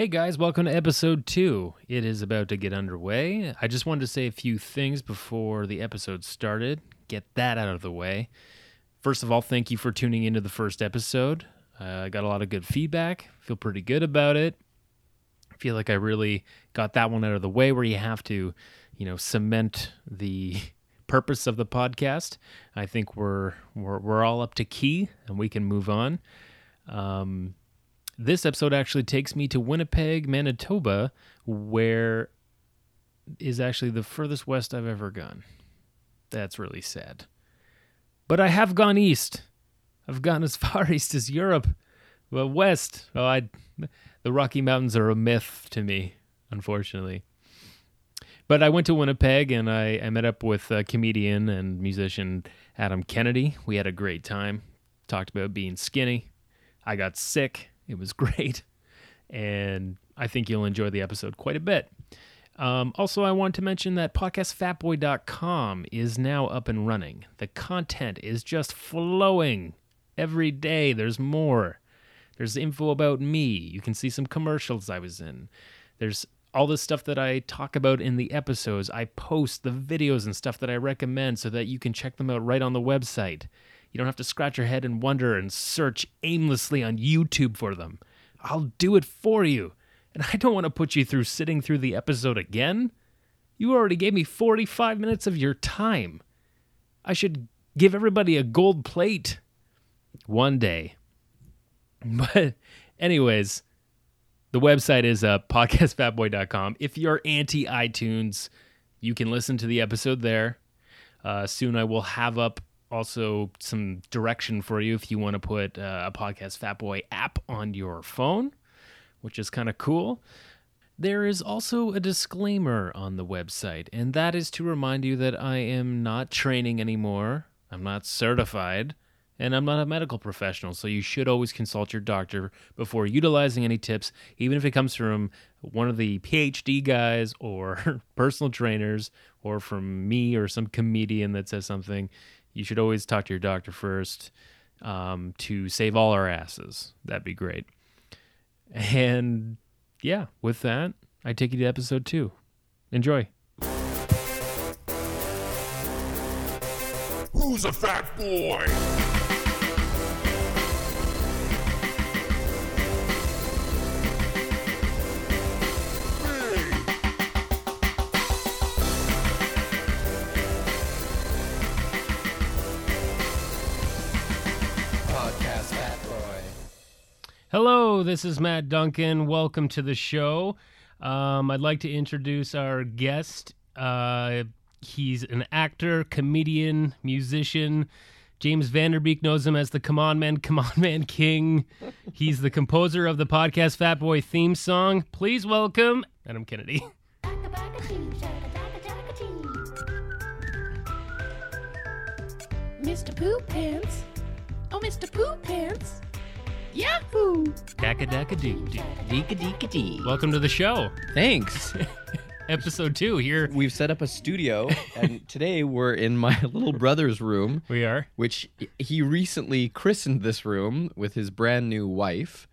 Hey guys, welcome to episode two. It is about to get underway. I just wanted to say a few things before the episode started, get that out of the way. First of all, thank you for tuning into the first episode. Uh, I got a lot of good feedback, feel pretty good about it. Feel like I really got that one out of the way where you have to, you know, cement the purpose of the podcast. I think we're we're, we're all up to key and we can move on. Um, this episode actually takes me to Winnipeg, Manitoba, where is actually the furthest west I've ever gone. That's really sad. But I have gone east. I've gone as far east as Europe. Well, west. Oh, I, the Rocky Mountains are a myth to me, unfortunately. But I went to Winnipeg and I, I met up with a comedian and musician Adam Kennedy. We had a great time. Talked about being skinny. I got sick. It was great. And I think you'll enjoy the episode quite a bit. Um, also, I want to mention that podcastfatboy.com is now up and running. The content is just flowing every day. There's more. There's info about me. You can see some commercials I was in. There's all the stuff that I talk about in the episodes. I post the videos and stuff that I recommend so that you can check them out right on the website. You don't have to scratch your head and wonder and search aimlessly on YouTube for them. I'll do it for you. And I don't want to put you through sitting through the episode again. You already gave me 45 minutes of your time. I should give everybody a gold plate one day. But, anyways, the website is uh, podcastfatboy.com. If you're anti iTunes, you can listen to the episode there. Uh, soon I will have up also some direction for you if you want to put uh, a podcast Fatboy app on your phone, which is kind of cool. There is also a disclaimer on the website, and that is to remind you that I am not training anymore. I'm not certified, and I'm not a medical professional, so you should always consult your doctor before utilizing any tips, even if it comes from one of the PhD guys or personal trainers or from me or some comedian that says something you should always talk to your doctor first um, to save all our asses. That'd be great. And yeah, with that, I take you to episode two. Enjoy. Who's a fat boy? Hello, this is Matt Duncan. Welcome to the show. Um, I'd like to introduce our guest. Uh, he's an actor, comedian, musician. James Vanderbeek knows him as the Come On Man, Come On Man King. He's the composer of the podcast Fat Boy theme song. Please welcome Adam Kennedy. Mr. Pooh Pants. Oh, Mr. Pooh Pants. Yahoo! Daka daka doo doo. Deeka deeka dee. Welcome to the show. Thanks. Episode two. Here We've set up a studio, and today we're in my little brother's room, we are. which he recently christened this room with his brand new wife.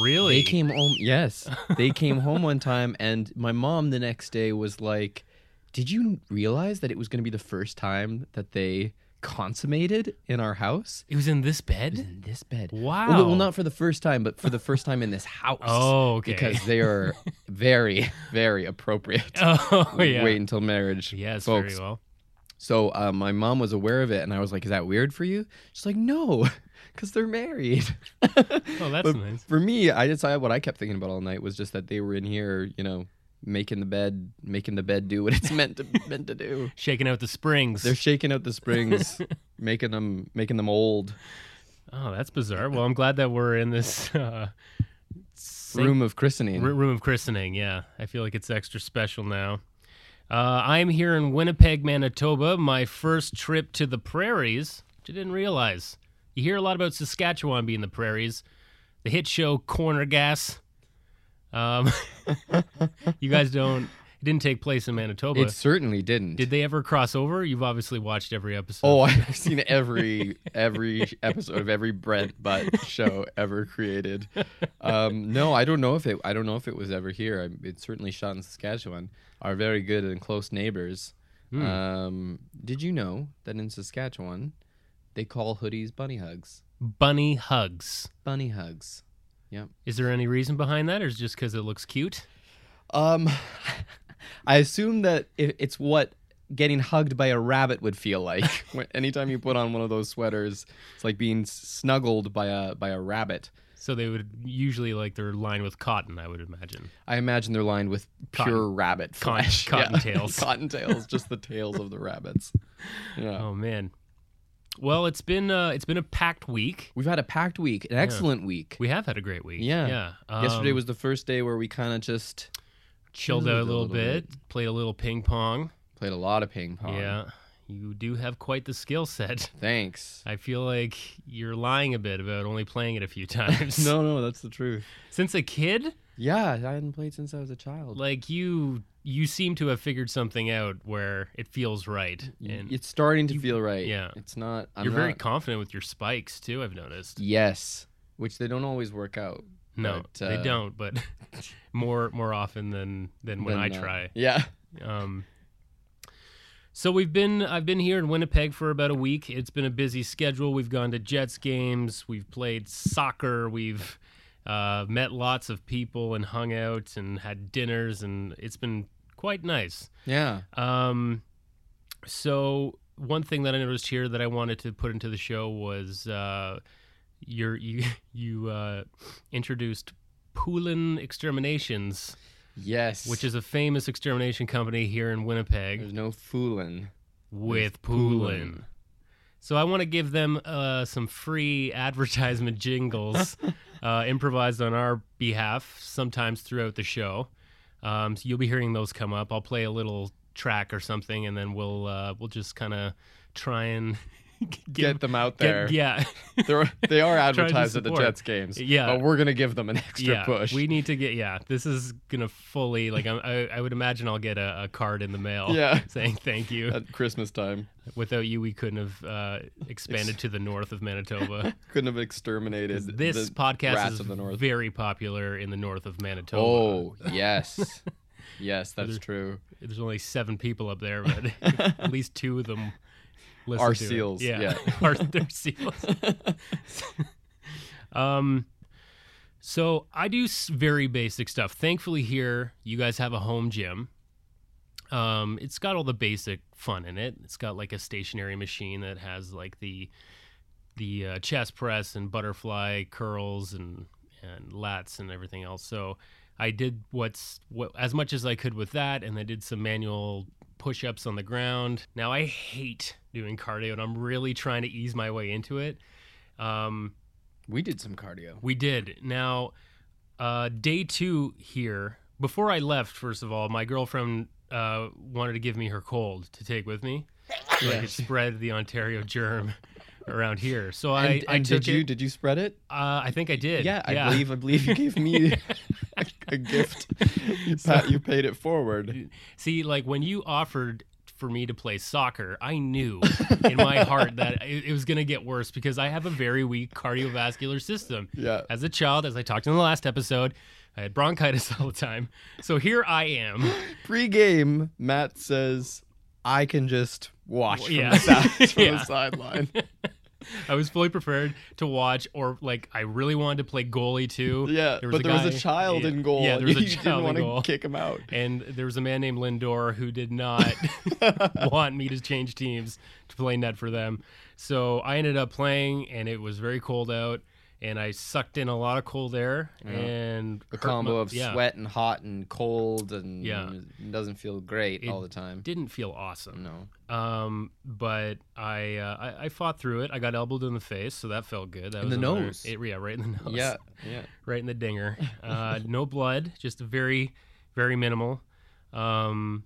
Really? They came home, yes. They came home one time, and my mom the next day was like, Did you realize that it was going to be the first time that they consummated in our house? it was in this bed? in this bed. Wow. Well, well, not for the first time, but for the first time in this house. Oh, okay. Because they are very, very appropriate. Oh, yeah. Wait until marriage. Yes, folks. very well. So uh, my mom was aware of it, and I was like, "Is that weird for you?" She's like, "No, because they're married." Oh, that's but nice. For me, I decided what I kept thinking about all night was just that they were in here, you know, making the bed, making the bed do what it's meant to meant to do. Shaking out the springs. They're shaking out the springs, making them making them old. Oh, that's bizarre. Well, I'm glad that we're in this uh, Room of christening. r- room of christening. Yeah, I feel like it's extra special now. Uh, I'm here in Winnipeg, Manitoba. My first trip to the prairies, which I didn't realize. You hear a lot about Saskatchewan being the prairies. The hit show Corner Gas. Um, you guys don't. It didn't take place in Manitoba. It certainly didn't. Did they ever cross over? You've obviously watched every episode. Oh, I've seen every every episode of every Brent Butt show ever created. Um, no, I don't know if it. I don't know if it was ever here. It's certainly shot in Saskatchewan. Our very good and close neighbors. Hmm. Um, did you know that in Saskatchewan, they call hoodies bunny hugs? bunny hugs. Bunny hugs. Yep. Is there any reason behind that, or is it just because it looks cute? Um, I assume that it's what getting hugged by a rabbit would feel like. anytime you put on one of those sweaters, it's like being snuggled by a by a rabbit. So they would usually like they're lined with cotton, I would imagine. I imagine they're lined with pure Cotton- rabbit cotton- tails. Cotton tails, just the tails of the rabbits. Yeah. Oh man. Well, it's been uh, it's been a packed week. We've had a packed week, an excellent week. We have had a great week. Yeah. Yeah. Yesterday Um, was the first day where we kind of just chilled out a a little, little bit, played a little ping pong. played a lot of ping pong. Yeah. You do have quite the skill set. Thanks. I feel like you're lying a bit about only playing it a few times. No, no, that's the truth. Since a kid, Yeah, I hadn't played since I was a child. like you you seem to have figured something out where it feels right. And it's starting to you- feel right. yeah. it's not. I'm you're very confident with your spikes too, I've noticed. yes, which they don't always work out. No, but, they uh, don't, but more more often than than when then, I uh, try. Yeah, Um, so we've been I've been here in Winnipeg for about a week. It's been a busy schedule. We've gone to Jets games, we've played soccer, we've uh, met lots of people and hung out and had dinners, and it's been quite nice. yeah. Um, so one thing that I noticed here that I wanted to put into the show was uh, your you you uh, introduced Poulin Exterminations, Yes, which is a famous extermination company here in Winnipeg there's no fooling. with. Poulin. So I want to give them uh, some free advertisement jingles uh, improvised on our behalf, sometimes throughout the show. Um, so you'll be hearing those come up. I'll play a little track or something, and then we'll uh, we'll just kind of try and Get them out get- there. yeah, They're, they are advertised at the. Jets games. Yeah. but we're gonna give them an extra yeah. push. We need to get yeah. This is gonna fully like I'm, I I would imagine I'll get a, a card in the mail. Yeah. saying thank you. at Christmas time. Without you, we couldn't have uh, expanded to the north of Manitoba. Couldn't have exterminated This the podcast rats is of the north. very popular in the north of Manitoba. Oh yes, yes, that's There- true. There's only seven people up there, but at least two of them listen Are to it. seals, Yeah, yeah. are they're seals. um, so I do very basic stuff. Thankfully, here you guys have a home gym. Um, it's got all the basic fun in it. It's got like a stationary machine that has like the the uh, chest press and butterfly curls and and lats and everything else. So I did what's what as much as I could with that, and I did some manual push-ups on the ground. Now I hate doing cardio, and I'm really trying to ease my way into it. Um, We did some cardio. we did. Now, uh, day two here. Before I left, first of all, my girlfriend uh, wanted to give me her cold to take with me, so I could spread the Ontario germ around here. So I, And, I and did you it. did you spread it? Uh, I think I did. Yeah, I believe I believe you gave me a gift. You, pa- you paid it forward. See, like when you offered for me to play soccer, I knew in my heart that it, it was going to get worse because I have a very weak cardiovascular system. Yeah. As a child, as I talked in the last episode, I had bronchitis all the time. So here I am. Pre-game, Matt says, "I can just watch from, Yeah. the, side, from Yeah. the sideline." I was fully prepared to watch, or like I really wanted to play goalie too. Yeah, There but there was a child in goal. Yeah, there was a you child didn't in want goal. to kick him out. and there was a man named Lindor who did not want me to change teams to play net for them. So I ended up playing, and it was very cold out, and I sucked in a lot of cold air and The hurt combo my- of yeah, sweat and hot and cold and Yeah. it doesn't feel great It all the time. didn't feel awesome. No. Um, but I, uh, I I fought through it. I got elbowed in the face, so that felt good. That In was the another- nose. it- yeah, right in the nose. Yeah, yeah. right in the dinger. Uh, no blood, just very, very minimal. Um,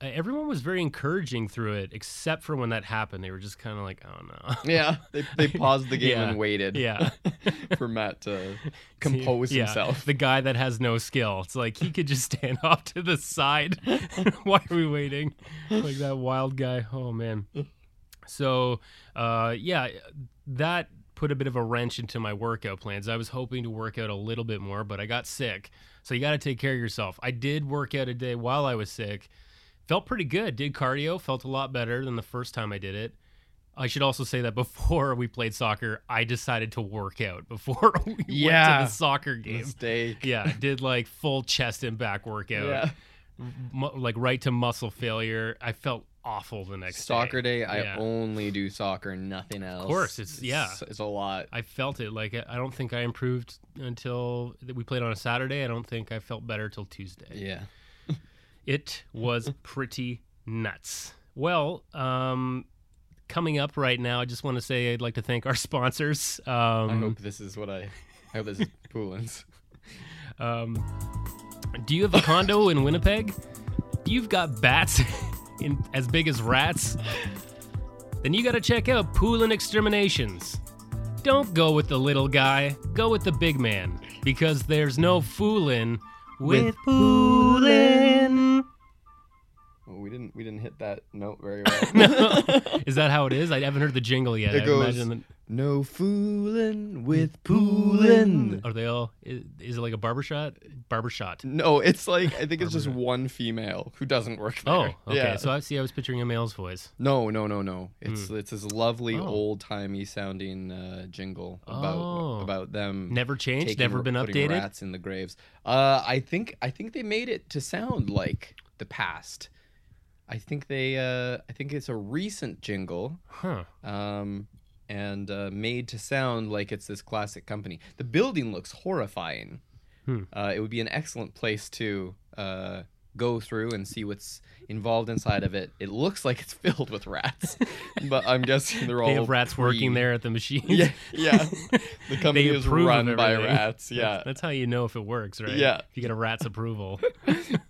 everyone was very encouraging through it, except for when that happened. They were just kind of like, "Oh no." Yeah, they, they paused the game Yeah. and waited. Yeah. for Matt to compose Yeah, himself. The guy that has no skill. It's like he could just stand off to the side. Why are we waiting? Like that wild guy. Oh man. So, uh, yeah, that put a bit of a wrench into my workout plans. I was hoping to work out a little bit more, but I got sick. So you got to take care of yourself. I did work out a day while I was sick. Felt pretty good. Did cardio. Felt a lot better than the first time I did it. I should also say that before we played soccer, I decided to work out before we went Yeah. to the soccer game. Mistake. Yeah, I did like full chest and back workout, Yeah. mu- like right to muscle failure. I felt awful the next day. Soccer day, Yeah. I only do soccer, nothing else. Of course, it's- yeah. it's, it's a lot. I felt it. Like I don't think I improved until we played on a Saturday. I don't think I felt better till Tuesday. Yeah. It was pretty nuts. Well, um, coming up right now, I just want to say I'd like to thank our sponsors. Um, I hope this is what I. I hope this is Poulin's. Um, do you have a condo in Winnipeg? You've got bats in, as big as rats? Then you got to check out Poulin Exterminations. Don't go with the little guy, go with the big man, because there's no foolin' with Poulin. Well, we didn't. We didn't hit that note very well. Is that how it is? I haven't heard the jingle yet. It I goes- imagine that, no fooling with Poulin. are they all? Is, is it like a barbershop? Barbershop. No, it's like I think it's just one female who doesn't work there. Oh, okay. Yeah. So I see. I was picturing a male's voice. No, no, no, no. It's it's this lovely Oh. old timey sounding uh, jingle about Oh. about them Never changed. taking- Never been updated. Rats in the graves. Uh, I think I think they made it to sound like the past. I think they uh, I think it's a recent jingle. Huh. Um, and uh, made to sound like it's this classic company. The building looks horrifying. Hmm. Uh, it would be an excellent place to uh, go through and see what's involved inside of it. It looks like it's filled with rats, but I'm guessing they're all They have rats working there at the machine. Yeah, yeah. The company is run by rats. Yeah, That's, that's how you know if it works, right? Yeah. If you get a rat's approval.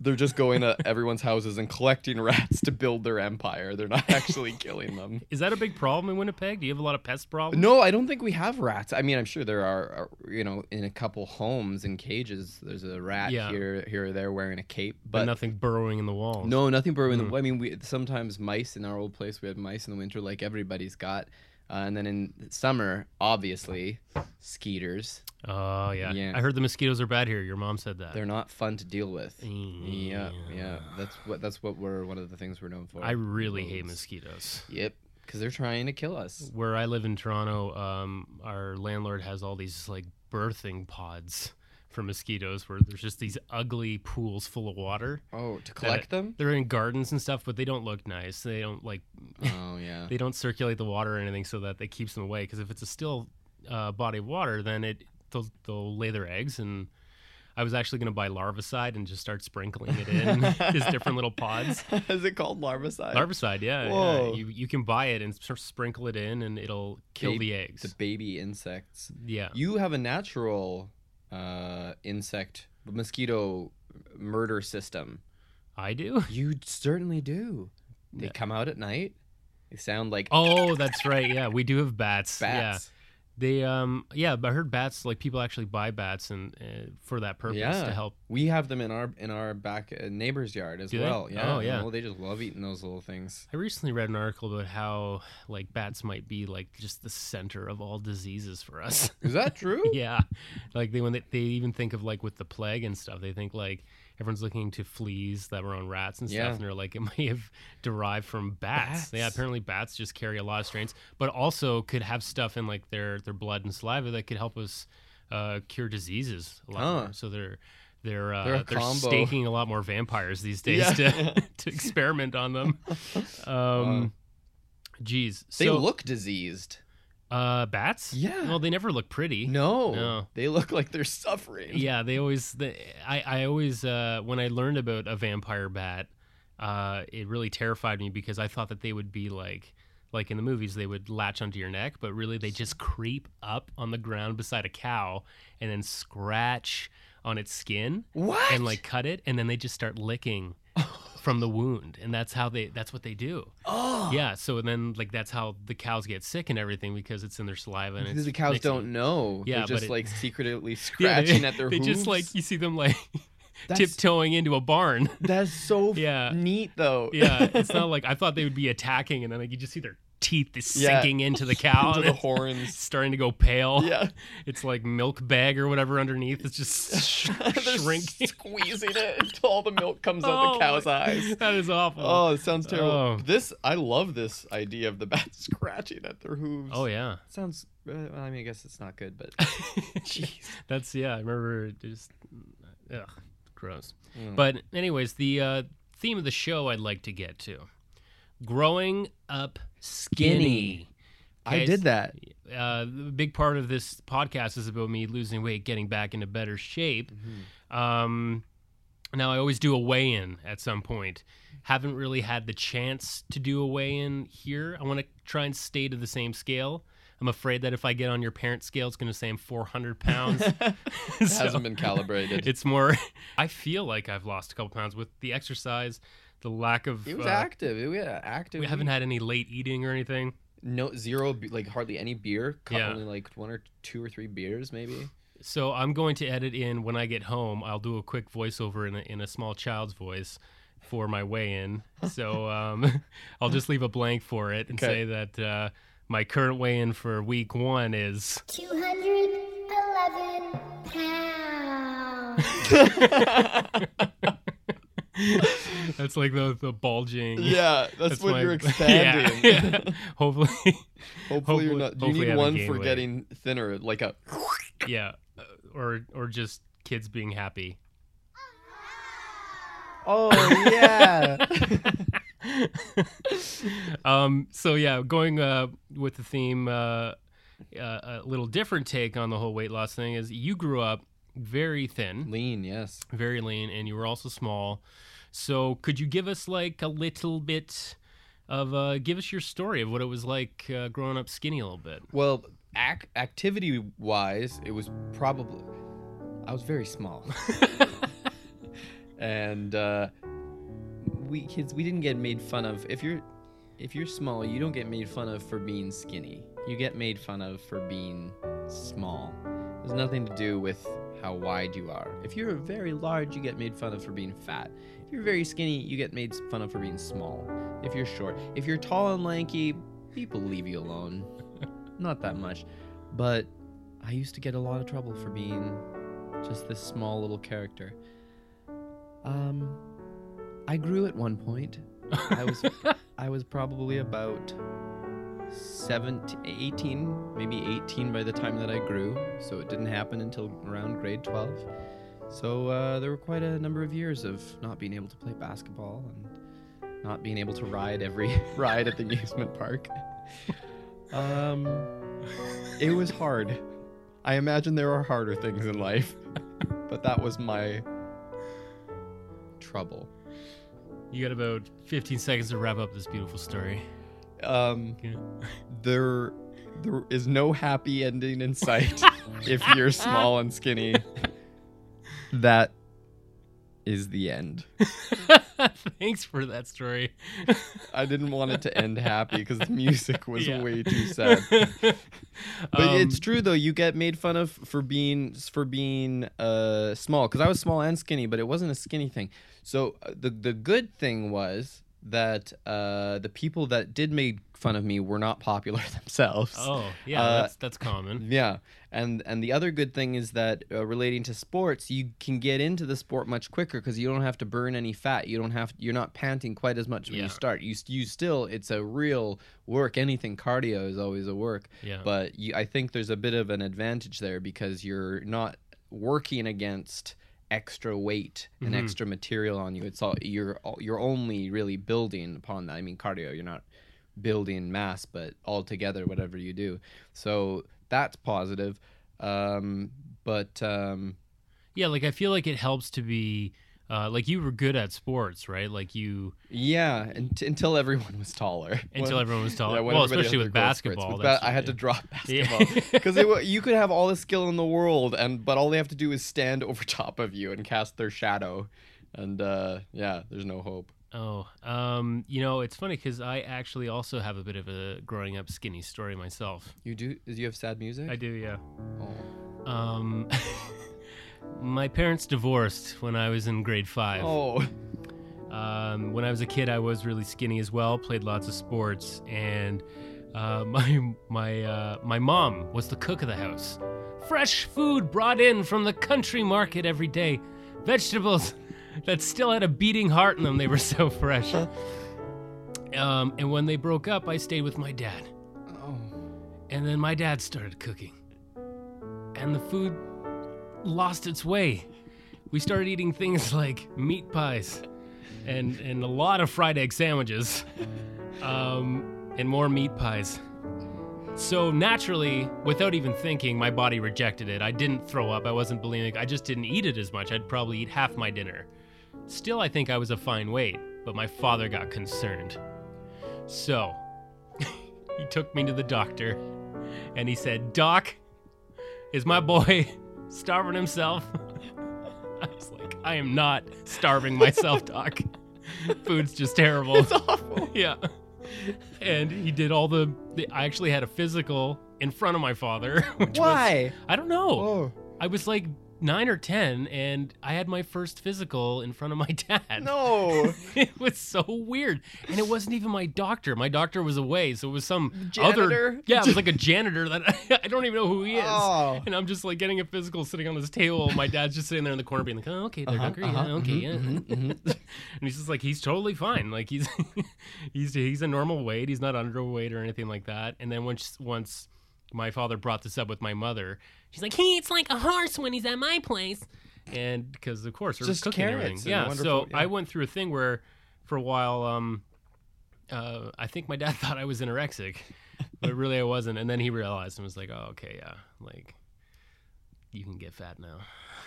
they're just going to everyone's houses and collecting rats to build their empire. They're not actually killing them. Is that a big problem in Winnipeg? Do you have a lot of pest problems? No, I don't think we have rats. I mean, I'm sure there are, are you know, in a couple homes in cages. There's a rat Yeah. here, here or there wearing a cape, But but nothing burrowing in the walls. no, nothing burrowing. Hmm. the I mean, we sometimes mice in our old place. We had mice in the winter, like everybody's got. Uh, and then in summer, obviously, skeeters. Oh yeah. Yeah. I heard the mosquitoes are bad here. Your mom said that. They're not fun to deal with. Mm. Yeah, yeah. That's what that's what we're one of the things we're known for. I really hate mosquitoes. Yep, because they're trying to kill us. Where I live in Toronto, um, our landlord has all these like birthing pods for mosquitoes, where there's just these ugly pools full of water. Oh, to that- collect them? They're in gardens and stuff, but they don't look nice. They don't like Oh yeah. they don't circulate the water or anything so that it keeps them away. Because if it's a still uh, body of water, then it they'll, they'll lay their eggs. And I was actually going to buy larvicide and just start sprinkling it in these different little pods. Is it called larvicide? Larvicide, yeah, yeah. Whoa. You you can buy it and sprinkle it in, and it'll kill the eggs. The baby insects. yeah, You have a natural uh, insect mosquito murder system. I do. You certainly do. They Yeah. come out at night. They sound like Oh, that's right. Yeah, we do have bats. Yeah, bats. They um yeah, but I heard bats like people actually buy bats and uh, for that purpose Yeah. to help. We have them in our in our back uh, neighbor's yard as Do they? well. Yeah. Oh, yeah. Well, they just love eating those little things. I recently read an article about how like bats might be like just the center of all diseases for us. Is that true? yeah, like they when they, they even think of like with the plague and stuff, they think like everyone's looking to fleas that were on rats and stuff, Yeah. and they're like it may have derived from bats. Yeah, apparently bats just carry a lot of strains, but also could have stuff in like their their blood and saliva that could help us uh, cure diseases a lot Huh. more. So they're. They're uh, They're they're, staking a lot more vampires these days Yeah. to to experiment on them. Um, geez, They so look diseased. Uh, bats. Yeah. well, they never look pretty. No. No. They look like they're suffering. Yeah, they always. They, I I always uh, when I learned about a vampire bat, uh, it really terrified me because I thought that they would be like like in the movies they would latch onto your neck, but really they just creep up on the ground beside a cow and then scratch on its skin What? and like cut it, and then they just start licking. from the wound, and that's how they that's what they do. Oh. Yeah, so then like that's how the cows get sick and everything because it's in their saliva and the cows don't know. Yeah, They're just it- like secretly Yeah, scratching they, at their They hooves. just like you see them like That's- tiptoeing into a barn. That's so Yeah. neat though. Yeah, it's not like I thought they would be attacking, and then like you just see their teeth is Yeah. sinking into the cow, Into the horns. starting to go pale. Yeah. it's like milk bag or whatever underneath. It's just sh- shrinking. squeezing it until all the milk comes out Oh the cow's my- eyes. That is awful. Oh, it sounds terrible. Oh. This I love this idea of the bat scratching at their hooves. Oh yeah, sounds. Uh, I mean, I guess it's not good, but jeez. that's yeah. I remember just ugh, gross. Mm. But anyways, the uh, theme of the show I'd like to get to: growing up skinny. I did that. uh, the big part of this podcast is about me losing weight, getting back into better shape. Mm-hmm. Um, now I always do a weigh-in at some point. Haven't really had the chance to do a weigh-in here. I want to try and stay to the same scale. I'm afraid that if I get on your parent scale, it's going to say I'm 400 pounds. It So- hasn't been calibrated. It's more. I feel like I've lost a couple pounds with the exercise, the lack of. It was uh, active. It was active. we haven't had any late eating or anything. no zero, like hardly any beer. Yeah. Only like one or two or three beers, maybe. So I'm going to edit in when I get home. I'll do a quick voiceover in a, in a small child's voice for my weigh-in. So um, I'll just leave a blank for it and Okay. say that uh, my current weigh-in for week one is 211 pounds. that's like the the bulging. Yeah, that's, when my- you're Yeah, expanding. yeah. Hopefully, Hopefully, you're not. Do you need one for weight. getting thinner, like a. yeah, uh, or or just kids being happy. Oh yeah. um, so yeah, going uh, with the theme, uh, uh, a little different take on the whole weight loss thing is you grew up very thin, Lean, yes. very lean, and you were also small. So could you give us like a little bit of uh, give us your story of what it was like uh, growing up skinny a little bit? Well, ac- activity wise, it was probably. I was very small. and uh, we kids, we didn't get made fun of. If you're. If you're small, you don't get made fun of for being skinny. You get made fun of for being small. There's nothing to do with how wide you are. If you're very large, you get made fun of for being fat. If you're very skinny, you get made fun of for being small. If you're short, if you're tall and lanky, people leave you alone. Not that much. But I used to get a lot of trouble for being just this small little character. Um I grew at one point. I was I was probably about 17, 18, maybe 18 by the time that I grew. So it didn't happen until around grade 12. So uh, there were quite a number of years of not being able to play basketball and not being able to ride every ride at the amusement park. Um, it was hard. I imagine there are harder things in life, but that was my trouble. You got about 15 seconds to wrap up this beautiful story. Um, Yeah. there there is no happy ending in sight if you're small and skinny. That is the end. Thanks for that story. I didn't want it to end happy because the music was Yeah. way too sad. But Um, it's true though. You get made fun of for being for being uh, small because I was small and skinny, but it wasn't a skinny thing. So uh, the the good thing was that uh, the people that did make fun of me were not popular themselves. Oh, yeah, Uh, that's that's common. Yeah, and and the other good thing is that uh, relating to sports, you can get into the sport much quicker because you don't have to burn any fat. You don't have you're not panting quite as much when Yeah. you start. You you still it's a real work. Anything cardio is always a work, Yeah. but you, I think there's a bit of an advantage there because you're not working against extra weight and Mhm. extra material on you. It's all you're you're only really building upon that. I mean, cardio, you're not building mass, but altogether, whatever you do. So that's positive. Um, but um, Yeah, like I feel like it helps to be uh, like you were good at sports, right? Like you yeah, unt- until everyone was taller. until When- everyone was taller. yeah, well, especially with their growth spurts. basketball. With ba- I had to drop basketball Yeah. because you could have all the skill in the world, and but all they have to do is stand over top of you and cast their shadow, and uh, yeah, there's no hope. Oh, um, you know, it's funny because I actually also have a bit of a growing up skinny story myself. You do? Do you have sad music? I do, yeah. Oh. Um, my parents divorced when I was in grade five. Oh. Um, when I was a kid, I was really skinny as well. Played lots of sports, and uh, my my uh, my mom was the cook of the house. Fresh food brought in from the country market every day, vegetables that still had a beating heart in them. They were so fresh. Um, and when they broke up, I stayed with my dad. Oh. And then my dad started cooking. And the food lost its way. We started eating things like meat pies and, and a lot of fried egg sandwiches um, and more meat pies. So naturally, without even thinking, my body rejected it. I didn't throw up. I wasn't bulimic. I just didn't eat it as much. I'd probably eat half my dinner. Still, I think I was a fine weight, but my father got concerned. So, he took me to the doctor and he said, Doc, is my boy starving himself? I was like, I am not starving myself, Doc. Food's just terrible. It's awful. yeah. And he did all the, the. I actually had a physical in front of my father. Which Was, Why? I don't know. Oh. I was like nine or ten, and I had my first physical in front of my dad. No. it was so weird, and it wasn't even my doctor. My doctor was away, so it was some Janitor? other. Yeah, it was like a janitor that I, don't even know who he is. Oh. And I'm just like getting a physical, sitting on this table. My dad's just sitting there in the corner, being like, "Oh, okay, there, Uh-huh, doctor. uh-huh, yeah, okay, mhm, yeah." mhm, and he's just like, he's totally fine. Like he's he's he's a normal weight. He's not underweight or anything like that. And then once once my father brought this up with my mother, she's like, he eats like a horse when he's at my place. And because of course, we're Just cooking carrots and Yeah. wonderful- so yeah. I went through a thing where, for a while, um, uh, I think my dad thought I was anorexic, but really I wasn't. And then he realized and was like, "Oh, okay, yeah, like you can get fat now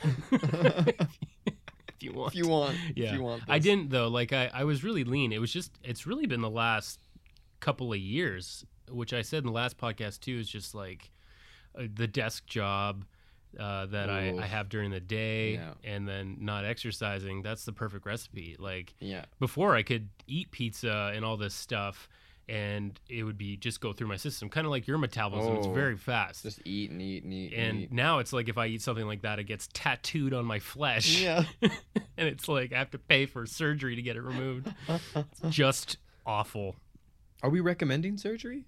if you want." If you want. yeah, If you want. I this. didn't though. Like I, I was really lean. It was just, it's really been the last couple of years, which I said in the last podcast too. Is just like the desk job. Uh, that I, I have during the day Yeah. and then not exercising that's the perfect recipe like Yeah. before I could eat pizza and all this stuff, and it would be just go through my system, kind of like your metabolism. It's Oh. very fast. Just eat and eat and eat and eat. now it's like if I eat something like that, it gets tattooed on my flesh, Yeah. and it's like I have to pay for surgery to get it removed. It's just awful. Are we recommending surgery?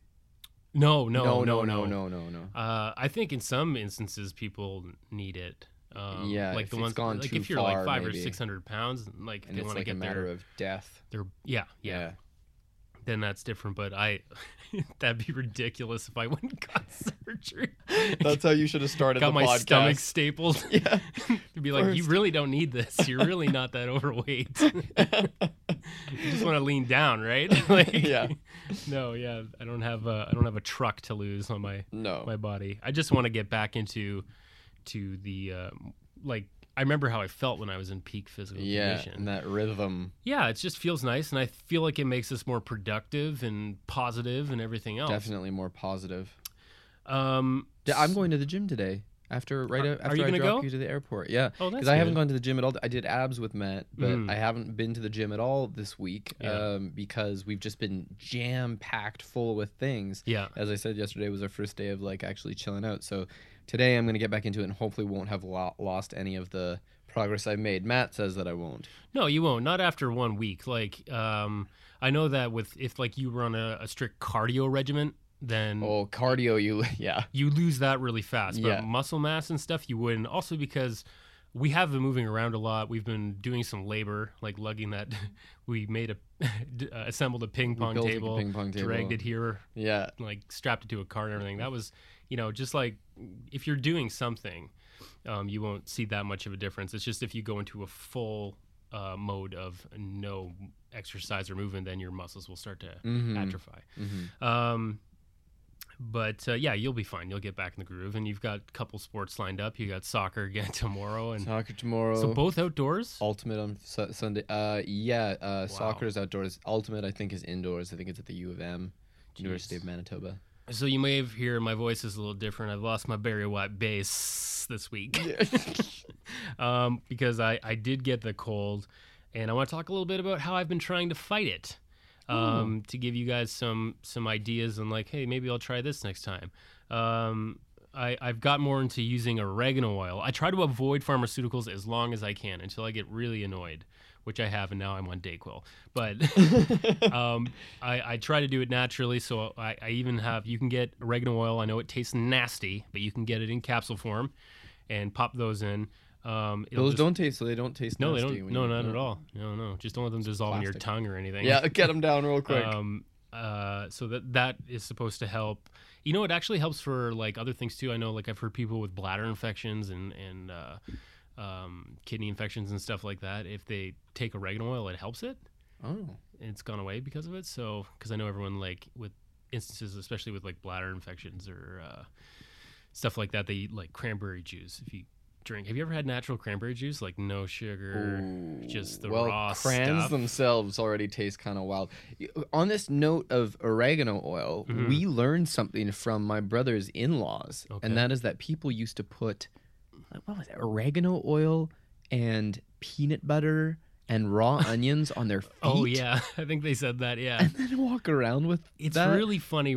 No, no, no, no, no, no, no, no. Uh, I think in some instances people need it. Um, Yeah, like if the ones gone like too if you're far, like five maybe. or six hundred pounds, like And they it's want to like a matter their, of death. their yeah, yeah, then that's different. But I, that'd be ridiculous if I went and got surgery. That's how you should have started got my podcast. stomach stapled. Yeah. to be like, you really don't need this. You're really not that overweight. you just want to lean down, right? like, Yeah. No, yeah, I don't have a, I don't have a truck to lose on my No. my body. I just want to get back into to the uh, like. I remember how I felt when I was in peak physical yeah, condition. and that rhythm Yeah, it just feels nice, and I feel like it makes us more productive and positive and everything else. definitely more positive. Um, I'm going to the gym today. After right Are- out- are after you I drop go? you to the airport, yeah, Oh, because I haven't gone to the gym at all. I did abs with Matt, but Mm. I haven't been to the gym at all this week Yeah. um, because we've just been jam packed full with things. Yeah. As I said yesterday was our first day of like actually chilling out. So today I'm gonna get back into it and hopefully won't have lo- lost any of the progress I've made. Matt says that I won't. No, you won't. Not after one week. Like, um, I know that with if like you run a, a strict cardio regimen, then Oh, cardio, you yeah. you lose that really fast. But Yeah. muscle mass and stuff, you wouldn't. Also because we have been moving around a lot. We've been doing some labor, like lugging that. we made a uh, assembled a ping pong a table, ping pong dragged table. it here, Yeah. like strapped it to a car and everything. That was, you know, just like if you're doing something, um, you won't see that much of a difference. It's just if you go into a full uh, mode of no exercise or movement, then your muscles will start to Mhm. atrophy. Mhm. Um, but uh, yeah, you'll be fine. You'll get back in the groove, and you've got a couple sports lined up. You got soccer again tomorrow, and Soccer tomorrow. so both outdoors. Ultimate on su- Sunday. Uh, yeah. Uh, soccer is outdoors. Ultimate, I think, is indoors. I think it's at the U of M, University of Manitoba. So you may have hear my voice is a little different. I've lost my Barry White bass this week. um, because I, I did get the cold and I want to talk a little bit about how I've been trying to fight it. Um, to give you guys some some ideas and like, hey, maybe I'll try this next time. Um, I, I've got more into using oregano oil. I try to avoid pharmaceuticals as long as I can until I get really annoyed, which I have, and now I'm on Dayquil. But um, I, I try to do it naturally. So I, I even have you can get oregano oil. I know it tastes nasty, but you can get it in capsule form, and pop those in. Um, Those just- don't taste. So they don't taste. No, they don't. No, not at all. No, no. Just don't let them dissolve in your tongue or anything. Yeah, get them down real quick. Um, uh, so that that is supposed to help. You know, it actually helps for like other things too. I know, like I've heard people with bladder infections and and uh, um, kidney infections and stuff like that. If they take oregano oil, it helps it. Oh, it's gone away because of it. So because I know everyone like with instances, especially with like bladder infections or uh, stuff like that, they eat like cranberry juice. If you drink, have you ever had natural cranberry juice? Like no sugar, just the well, raw crayons stuff. themselves already taste kind of wild. On this note of oregano oil, Mhm. we learned something from my brother's in-laws, Okay. and that is that people used to put what was it, oregano oil and peanut butter and raw onions on their feet. Oh yeah, I think they said that. Yeah. and then walk around with It's that. really funny,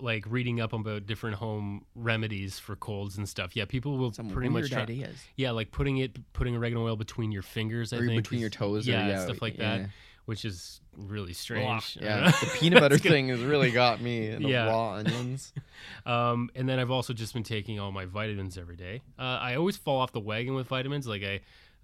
like reading up about different home remedies for colds and stuff. Yeah, people will some pretty much try, ideas. yeah, like putting it, putting oregano oil between your fingers. I or think between your toes, yeah, or, yeah, stuff like yeah. that, which is really strange. Yeah, the peanut butter thing has really got me. And the Yeah. raw onions. Um, and then I've also just been taking all my vitamins every day. Uh, I always fall off the wagon with vitamins. Like I,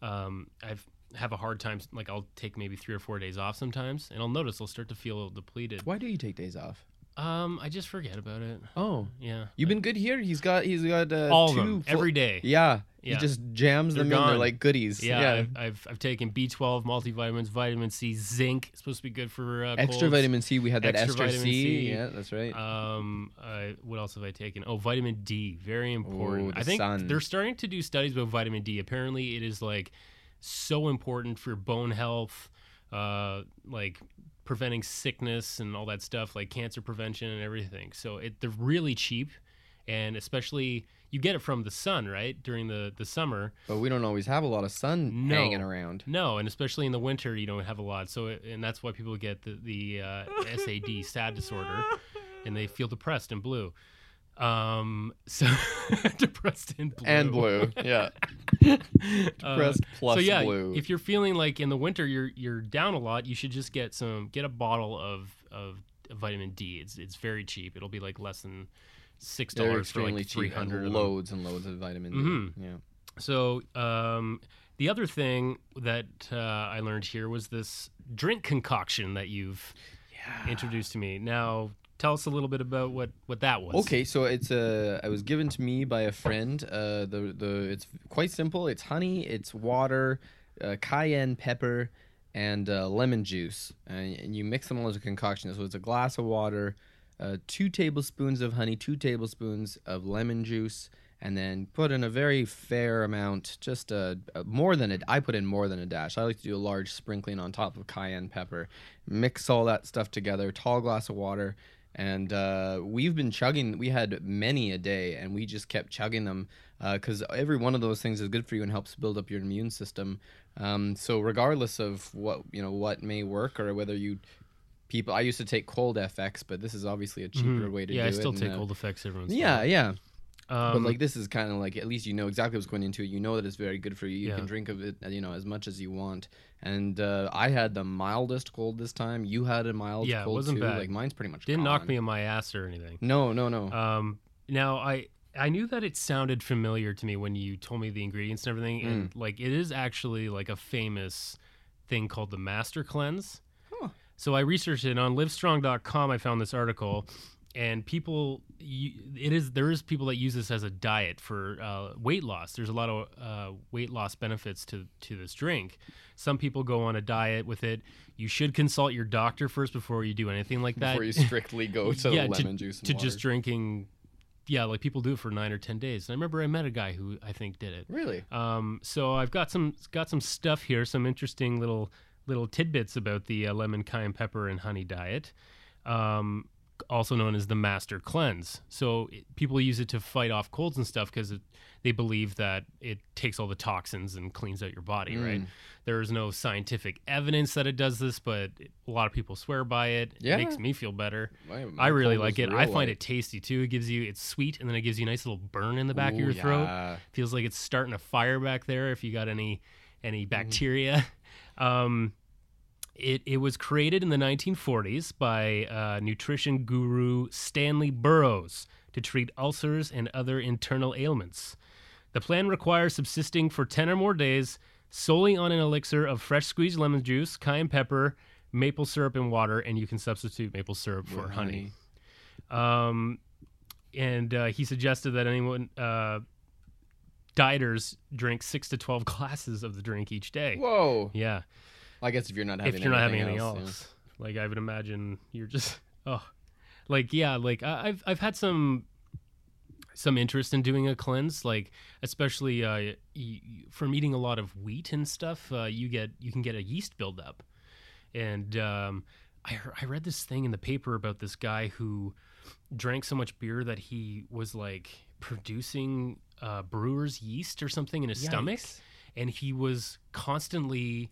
um, I've have a hard time. Like I'll take maybe three or four days off sometimes, and I'll notice I'll start to feel depleted. Why do you take days off? Um, I just forget about it. Oh, Yeah, you've been good here. He's got he's got uh, all of two them full- every day. Yeah, Yeah. he just jams They're them in. They're like goodies. Yeah, I've, I've I've taken B12 multivitamins, vitamin C, zinc. It's supposed to be good for uh, extra colds. vitamin C. We had that Extra extra, vitamin C. C. Yeah, that's right. Um, I, what else have I taken? Oh, vitamin D, very important. Ooh, I think sun. they're starting to do studies about vitamin D. Apparently, it is like so important for bone health, uh, like preventing sickness and all that stuff, like cancer prevention and everything. So it they're really cheap, and especially you get it from the sun, right? During the the summer. but we don't always have a lot of sun No. hanging around. No, and especially in the winter, you don't have a lot. So, it, and that's why people get the the uh, SAD, sad disorder, and they feel depressed and blue. Um, so depressed and blue And blue. Yeah. Uh, Depressed plus so yeah, blue. if you're feeling like in the winter you're you're down a lot, you should just get some get a bottle of of vitamin D. It's it's very cheap. It'll be like less than six dollars for like three hundred. loads and loads of vitamin D. Mhm. Yeah. So um, the other thing that uh, I learned here was this drink concoction that you've introduced to me. Now, tell us a little bit about what what that was. Okay, so it's uh, it was given to me by a friend. Uh, the the it's quite simple. It's honey, it's water, uh, cayenne pepper, and uh, lemon juice, and, and you mix them all as a concoction. So it's a glass of water, uh, two tablespoons of honey, two tablespoons of lemon juice, and then put in a very fair amount, just uh, uh, more than a. I put in more than a dash. I like to do a large sprinkling on top of cayenne pepper. Mix all that stuff together. Tall glass of water and uh, we've been chugging. We had many a day, and we just kept chugging them because every one of those things is good for you and helps build up your immune system. Um, so regardless of what you know, what may work or whether you people, I used to take cold FX, but this is obviously a cheaper Mhm. way to yeah, do I it. still and, take uh, cold FX. Everyone's. Yeah, yeah. In while. but Um, like this is kind of like at least you know exactly what's going into it. You know that it's very good for you. You Yeah. can drink of it, you know, as much as you want. And uh, I had the mildest cold this time. You had a mild Yeah, it cold wasn't too. bad. Like mine's pretty much didn't knock me on my ass or anything. No, no, no. Um, now I I knew that it sounded familiar to me when you told me the ingredients and everything, and Mm. like it is actually like a famous thing called the Master Cleanse. Huh. So I researched it and on Livestrong.com. I found this article, and people, you, it is there is people that use this as a diet for uh, weight loss. There's a lot of uh, weight loss benefits to to this drink. Some people go on a diet with it. You should consult your doctor first before you do anything like that before you strictly go to yeah, lemon to, juice and to water. just drinking. Yeah, like people do it for nine or ten days. And I remember I met a guy who I think did it. Really? Um, so I've got some got some stuff here, some interesting little little tidbits about the uh, lemon cayenne pepper and honey diet. Um, also known as the Master Cleanse. So it, people use it to fight off colds and stuff because they believe that it takes all the toxins and cleans out your body. Right? There is no scientific evidence that it does this, but a lot of people swear by it. Yeah. It makes me feel better. My- my I really like it. I find it tasty too. It gives you it's sweet and then it gives you a nice little burn in the back of Ooh, your throat. Feels like it's starting a fire back there if you got any any Mm-hmm. bacteria. Um, it it was created in the 1940s by uh, nutrition guru Stanley Burroughs to treat ulcers and other internal ailments. The plan requires subsisting for 10 or more days solely on an elixir of fresh squeezed lemon juice, cayenne pepper, maple syrup, and water, and you can substitute maple syrup for With honey. Um, and uh, he suggested that anyone, uh, dieters, drink six to 12 glasses of the drink each day. Whoa. Yeah. I guess if you're not having If you're not having anything else. else, Like, I would imagine you're just, oh, like, yeah, like I, I've, I've had some, some interest in doing a cleanse, like especially uh, y- from eating a lot of wheat and stuff. Uh, you get you can get a yeast buildup, and um, I heard, I read this thing in the paper about this guy who drank so much beer that he was like producing uh, brewer's yeast or something in his stomach, and he was constantly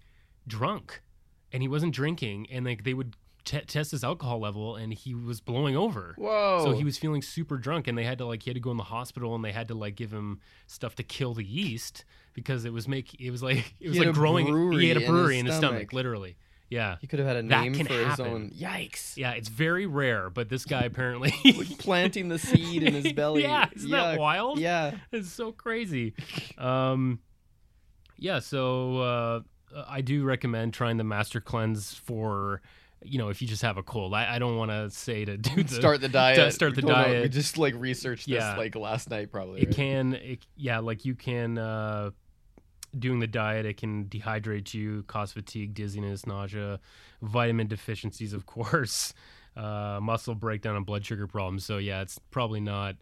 drunk, and he wasn't drinking, and like they would. T- test his alcohol level and he was blowing over Whoa. so he was feeling super drunk, and they had to like he had to go in the hospital, and they had to like give him stuff to kill the yeast because it was make it was like it was like growing. he had a in his brewery in his stomach, stomach. literally. Yeah, He could have had a name for happen. his own. Yikes. yeah, it's very rare, but this guy apparently. Planting the seed in his belly. yeah, isn't that wild? Yeah. it's so crazy. Um, yeah, so uh, I do recommend trying the Master Cleanse for. You know, if you just have a cold, I, I don't want to say to do the Start the diet. start the Oh, no, we diet. just like researched this Yeah. like last night probably. it right? can it, yeah like you can uh doing the diet it can dehydrate you cause fatigue dizziness nausea vitamin deficiencies of course uh muscle breakdown and blood sugar problems so yeah it's probably not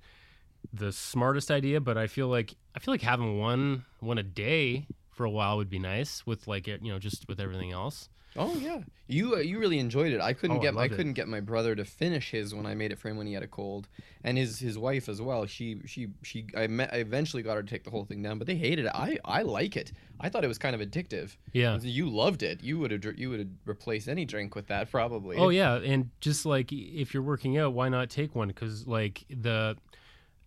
the smartest idea but i feel like i feel like having one one a day for a while would be nice with like it you know just with everything else Oh yeah, you uh, you really enjoyed it. I couldn't Oh, get I, it. couldn't get my brother to finish his when I made it for him when he had a cold, and his his wife as well. She she she I met I eventually got her to take the whole thing down, but they hated it. I I like it. I thought it was kind of addictive. yeah You loved it. You would have you would have replaced any drink with that probably. Oh yeah, and just like if you're working out, why not take one? Because like the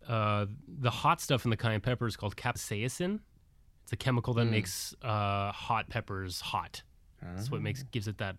uh, the hot stuff in the cayenne pepper is called capsaicin. It's a chemical that Mm. makes uh, hot peppers hot. That's what makes gives it that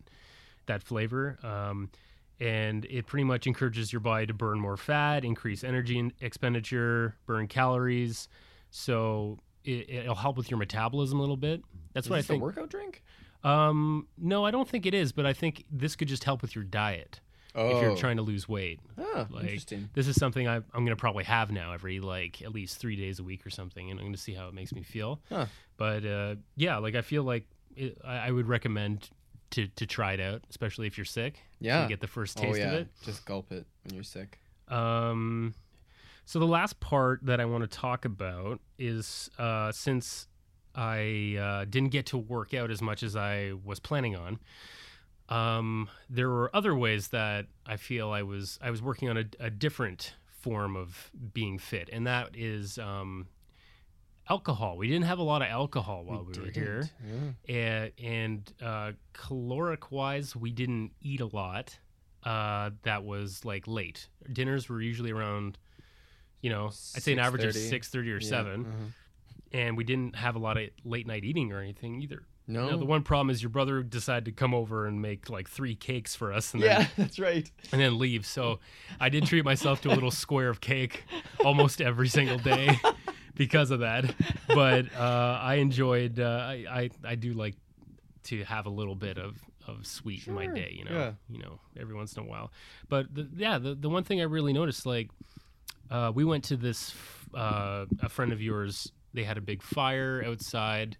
that flavor. Um, and it pretty much encourages your body to burn more fat, increase energy expenditure, burn calories. So it, it'll help with your metabolism a little bit. That's Is what I think. a workout drink? Um, no, I don't think it is, but I think this could just help with your diet Oh, if you're trying to lose weight. Ah, Like interesting. this is something I, I'm going to probably have now every like at least three days a week or something, and I'm going to see how it makes me feel. Huh. But uh, yeah, like I feel like it, I, I would recommend to to try it out, especially if you're sick. so Yeah. you get the first Oh taste yeah, of it. just gulp it when you're sick. Um, so the last part that I want to talk about is uh, since I uh, didn't get to work out as much as I was planning on. Um, there were other ways that I feel I was I was working on a, a different form of being fit, and that is um, alcohol. We didn't have a lot of alcohol while we, were here Yeah. and, and uh, caloric wise, we didn't eat a lot. Uh, that was like late. Dinners were usually around, you know, I'd say an average of 6:30. six thirty or Yeah, seven, uh-huh. and we didn't have a lot of late night eating or anything either. No. The one problem is your brother decided to come over and make like three cakes for us, and yeah, then that's right. and then leave. So I did treat myself to a little square of cake almost every single day because of that. But uh, I enjoyed. Uh, I, I I do like to have a little bit of of sweet in my day. You know, yeah. you know, every once in a while. But the, yeah, the the one thing I really noticed, like, uh, we went to this uh, a friend of yours. They had a big fire outside.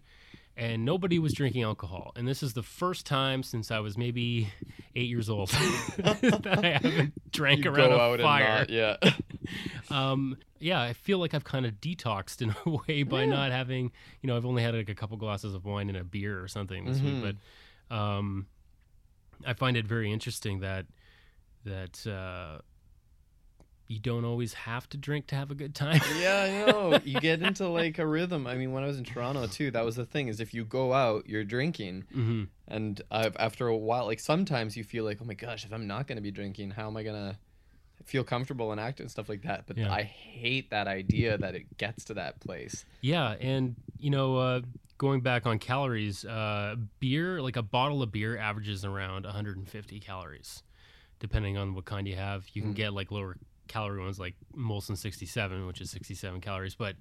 And nobody was drinking alcohol. And this is the first time since I was maybe eight years old that I haven't drank You around a fire. not, yeah. um, yeah, I feel like I've kind of detoxed in a way by Yeah. not having, you know, I've only had like a couple glasses of wine and a beer or something this Mhm. week, but um, I find it very interesting that that uh, you don't always have to drink to have a good time. Yeah, I know. You get into like a rhythm. I mean, when I was in Toronto too, that was the thing. Is if you go out, you're drinking, hmm and uh, after a while, like sometimes you feel like, oh my gosh, if I'm not gonna be drinking, how am I gonna feel comfortable and act and stuff like that? But Yeah. I hate that idea that it gets to that place. Yeah, and you know, uh, going back on calories, uh, beer, like a bottle of beer, averages around 150 calories, depending on what kind you have. You can Mm. get like lower calorie ones, like Molson 67, which is 67 calories, but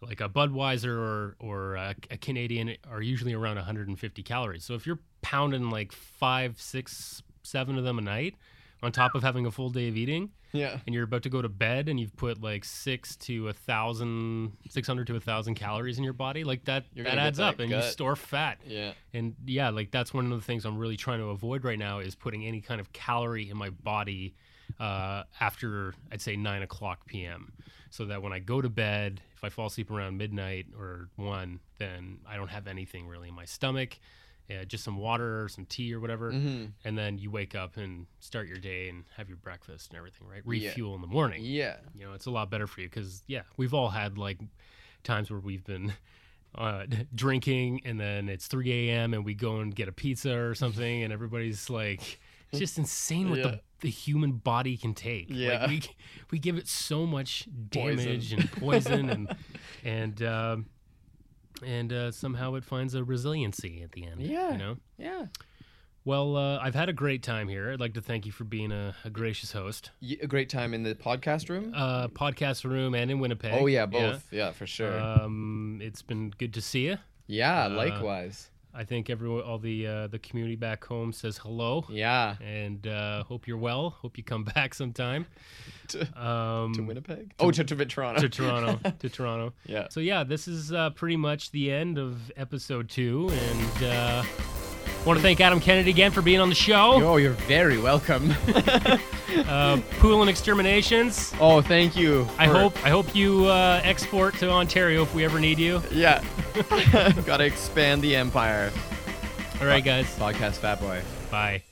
like a Budweiser or or a, a Canadian are usually around 150 calories. So if you're pounding like five, six, seven of them a night, on top of having a full day of eating, Yeah. and you're about to go to bed and you've put like six to a thousand, six hundred to a thousand calories in your body, like that, You're that adds that up and you store fat. Yeah. And yeah, like that's one of the things I'm really trying to avoid right now is putting any kind of calorie in my body uh, after I'd say nine o'clock p.m. So that when I go to bed, if I fall asleep around midnight or one, then I don't have anything really in my stomach. Yeah, just some water or some tea or whatever hmm and then you wake up and start your day and have your breakfast and everything, right? Yeah. Refuel in the morning. Yeah. You know, it's a lot better for you because yeah, we've all had like times where we've been uh, drinking and then it's 3 a.m. and we go and get a pizza or something, and everybody's like, it's just insane what Yeah. the the human body can take. Yeah. like, we we give it so much damage Poison. and poison and and. Um, and uh, somehow it finds a resiliency at the end. Yeah. you know. Yeah. Well, uh, I've had a great time here. I'd like to thank you for being a, a gracious host. A great time in the podcast room. Uh, podcast room and in Winnipeg. oh yeah, both. Yeah, for sure. Um, it's been good to see you. yeah, uh, likewise. I think everyone, all the uh, the community back home says hello, Yeah. and uh, hope you're well. Hope you come back sometime. To, Um, to Winnipeg. oh, to, to Toronto. to Toronto. to Toronto. yeah. So yeah, this is uh, pretty much the end of episode two, and uh, want to thank Adam Kennedy again for being on the show. Oh, you're very welcome. Uh, Poulin Exterminations. oh, thank you. I for- hope I hope you uh, export to Ontario if we ever need you. Yeah. Gotta expand the empire. All right, guys. Podcast Fat Boy. Bye.